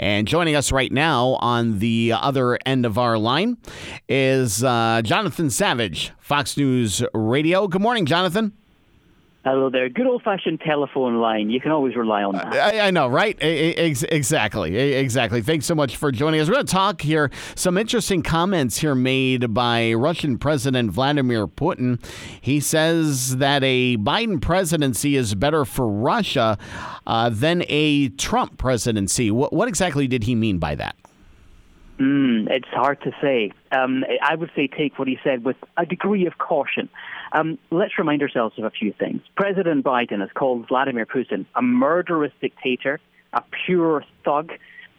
And joining us right now on the other end of our line is uh, Jonathan Savage, Fox News Radio. Good morning, Jonathan. Hello there. Good old fashioned telephone line. You can always rely on that. I, I know, right? exactly. Exactly. Thanks so much for joining us. We're going to talk here. Some interesting comments here made by Russian President Vladimir Putin. He says that a Biden presidency is better for Russia uh, than a Trump presidency. What, what exactly did he mean by that? Mm, it's hard to say. Um, I would say take what he said with a degree of caution. Um, let's remind ourselves of a few things. President Biden has called Vladimir Putin a murderous dictator, a pure thug.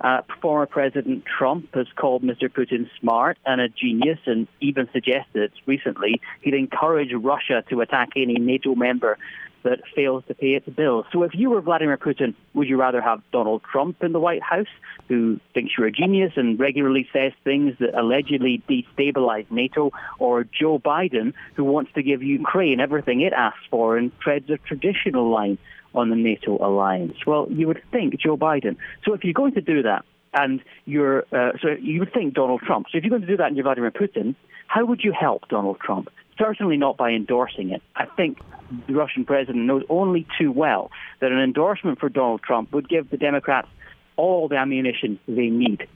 Uh, former President Trump has called Mr. Putin smart and a genius and even suggested recently he'd encourage Russia to attack any NATO member that fails to pay its bills. So if you were Vladimir Putin, would you rather have Donald Trump in the White House, who thinks you're a genius and regularly says things that allegedly destabilize NATO, or Joe Biden, who wants to give Ukraine everything it asks for and treads a traditional line on the NATO alliance? Well, you would think Joe Biden. So if you're going to do that, and you're uh, so you would think Donald Trump. So if you're going to do that and you're Vladimir Putin, how would you help Donald Trump? Certainly not by endorsing it. I think the Russian president knows only too well that an endorsement for Donald Trump would give the Democrats all the ammunition they need.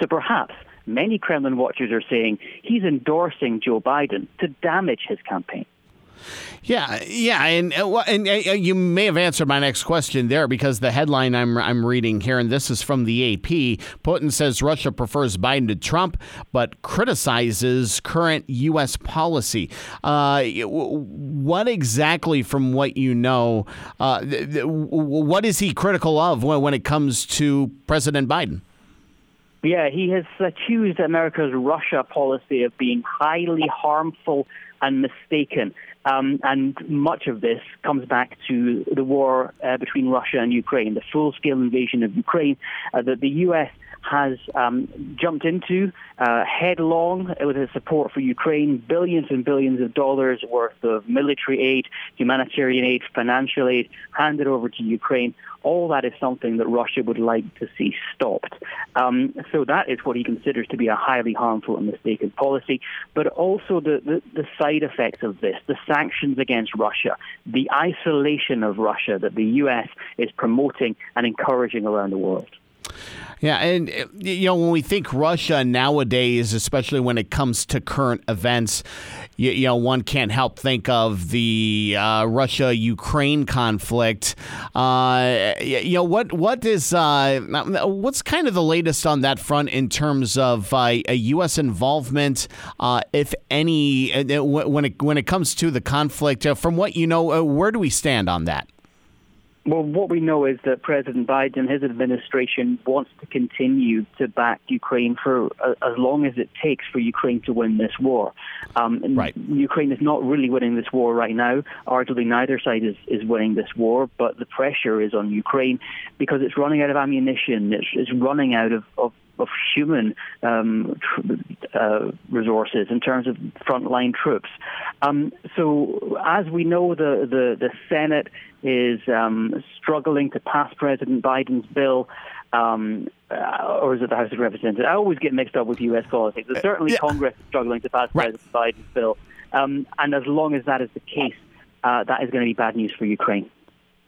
So perhaps many Kremlin watchers are saying he's endorsing Joe Biden to damage his campaign. Yeah, yeah, and uh, and uh, you may have answered my next question there because the headline I'm I'm reading here, and this is from the AP. Putin says Russia prefers Biden to Trump, but criticizes current U.S. policy. Uh, what exactly, from what you know, uh, what is he critical of when, when it comes to President Biden? Yeah, he has accused America's Russia policy of being highly harmful and mistaken. Um, and much of this comes back to the war uh, between Russia and Ukraine, the full scale invasion of Ukraine uh, that the U.S. has um, jumped into uh, headlong with its support for Ukraine, billions and billions of dollars worth of military aid, humanitarian aid, financial aid handed over to Ukraine all that is something that Russia would like to see stopped. Um, so that is what he considers to be a highly harmful and mistaken policy. But also the, the, the side effects of this, the sanctions against Russia, the isolation of Russia that the U.S. is promoting and encouraging around the world. Yeah, and you know when we think Russia nowadays, especially when it comes to current events, you, you know one can't help think of the uh, Russia-Ukraine conflict. Uh, you know what what is uh, what's kind of the latest on that front in terms of uh, a U.S. involvement, uh, if any, uh, when it when it comes to the conflict? from what you know, where do we stand on that? Well, what we know is that President Biden, his administration, wants to continue to back Ukraine for uh, as long as it takes for Ukraine to win this war. Um, right. Ukraine is not really winning this war right now. Arguably, neither side is, is winning this war, but the pressure is on Ukraine because it's running out of ammunition. It's, it's running out of, of of human um, tr- uh, resources in terms of frontline troops. Um, so, as we know, the, the, the Senate is um, struggling to pass President Biden's bill. Um, uh, or is it the House of Representatives? I always get mixed up with U.S. politics. There's certainly yeah. Congress struggling to pass right. President Biden's bill. Um, and as long as that is the case, uh, that is going to be bad news for Ukraine.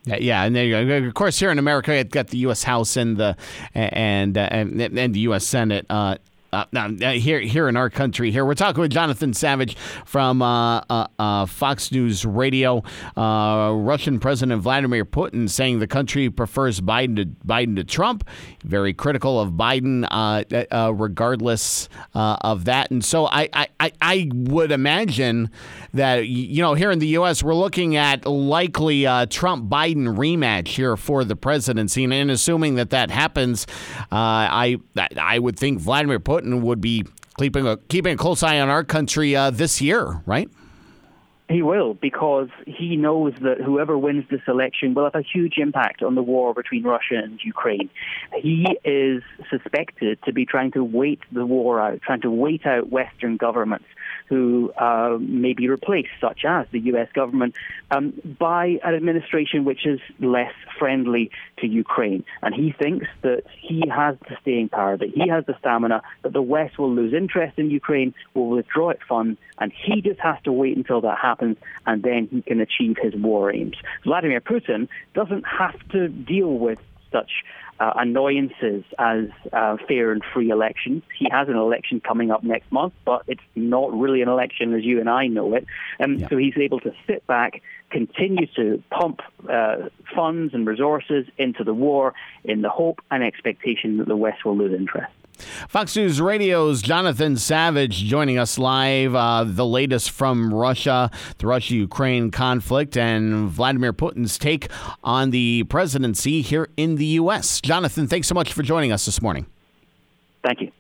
Yeah, yeah, and there you go. Of course, here in America, it's got the U.S. House and the and uh, and, and the U.S. Senate uh, uh, now, uh, here, here in our country, here we're talking with Jonathan Savage from uh, uh, uh Fox News Radio. Russian President Vladimir Putin saying the country prefers Biden to Biden to Trump. Very critical of Biden, regardless of that. And so, I, I, I would imagine that you know here in the U.S. we're looking at likely Trump Biden rematch here for the presidency, and, and assuming that that happens, I I would think Vladimir Putin Putin would be keeping a keeping a close eye on our country uh, this year, right? He will, because he knows that whoever wins this election will have a huge impact on the war between Russia and Ukraine. He is suspected to be trying to wait the war out, trying to wait out Western governments who uh, may be replaced, such as the U.S. government, um, by an administration which is less friendly to Ukraine. And he thinks that he has the staying power, that he has the stamina, that the West will lose interest in Ukraine, will withdraw its funds, and he just has to wait until that happens, and then he can achieve his war aims. Vladimir Putin doesn't have to deal with such uh, annoyances as uh, fair and free elections. He has an election coming up next month, but it's not really an election as you and I know it. Um, yeah. So he's able to sit back, continue to pump uh, funds and resources into the war in the hope and expectation that the West will lose interest. Fox News Radio's Jonathan Savage joining us live. Uh, the latest from Russia, the Russia Ukraine conflict, and Vladimir Putin's take on the presidency here in the U.S. Jonathan, thanks so much for joining us this morning. Thank you.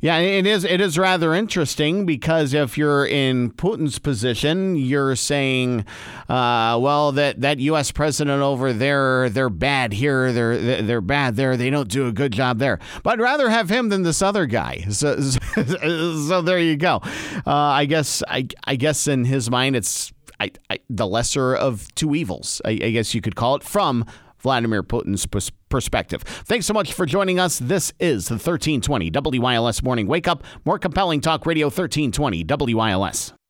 Yeah, it is. It is rather interesting because if you're in Putin's position, you're saying, uh, "Well, that, that U.S. president over there, they're bad here. They're they're bad there. They don't do a good job there." But I'd rather have him than this other guy. So, so there you go. Uh, I guess I I guess in his mind, it's I, I, the lesser of two evils. I, I guess you could call it from Vladimir Putin's perspective. Thanks so much for joining us. This is the 1320 WILS Morning Wake Up. More compelling talk radio 1320 WILS.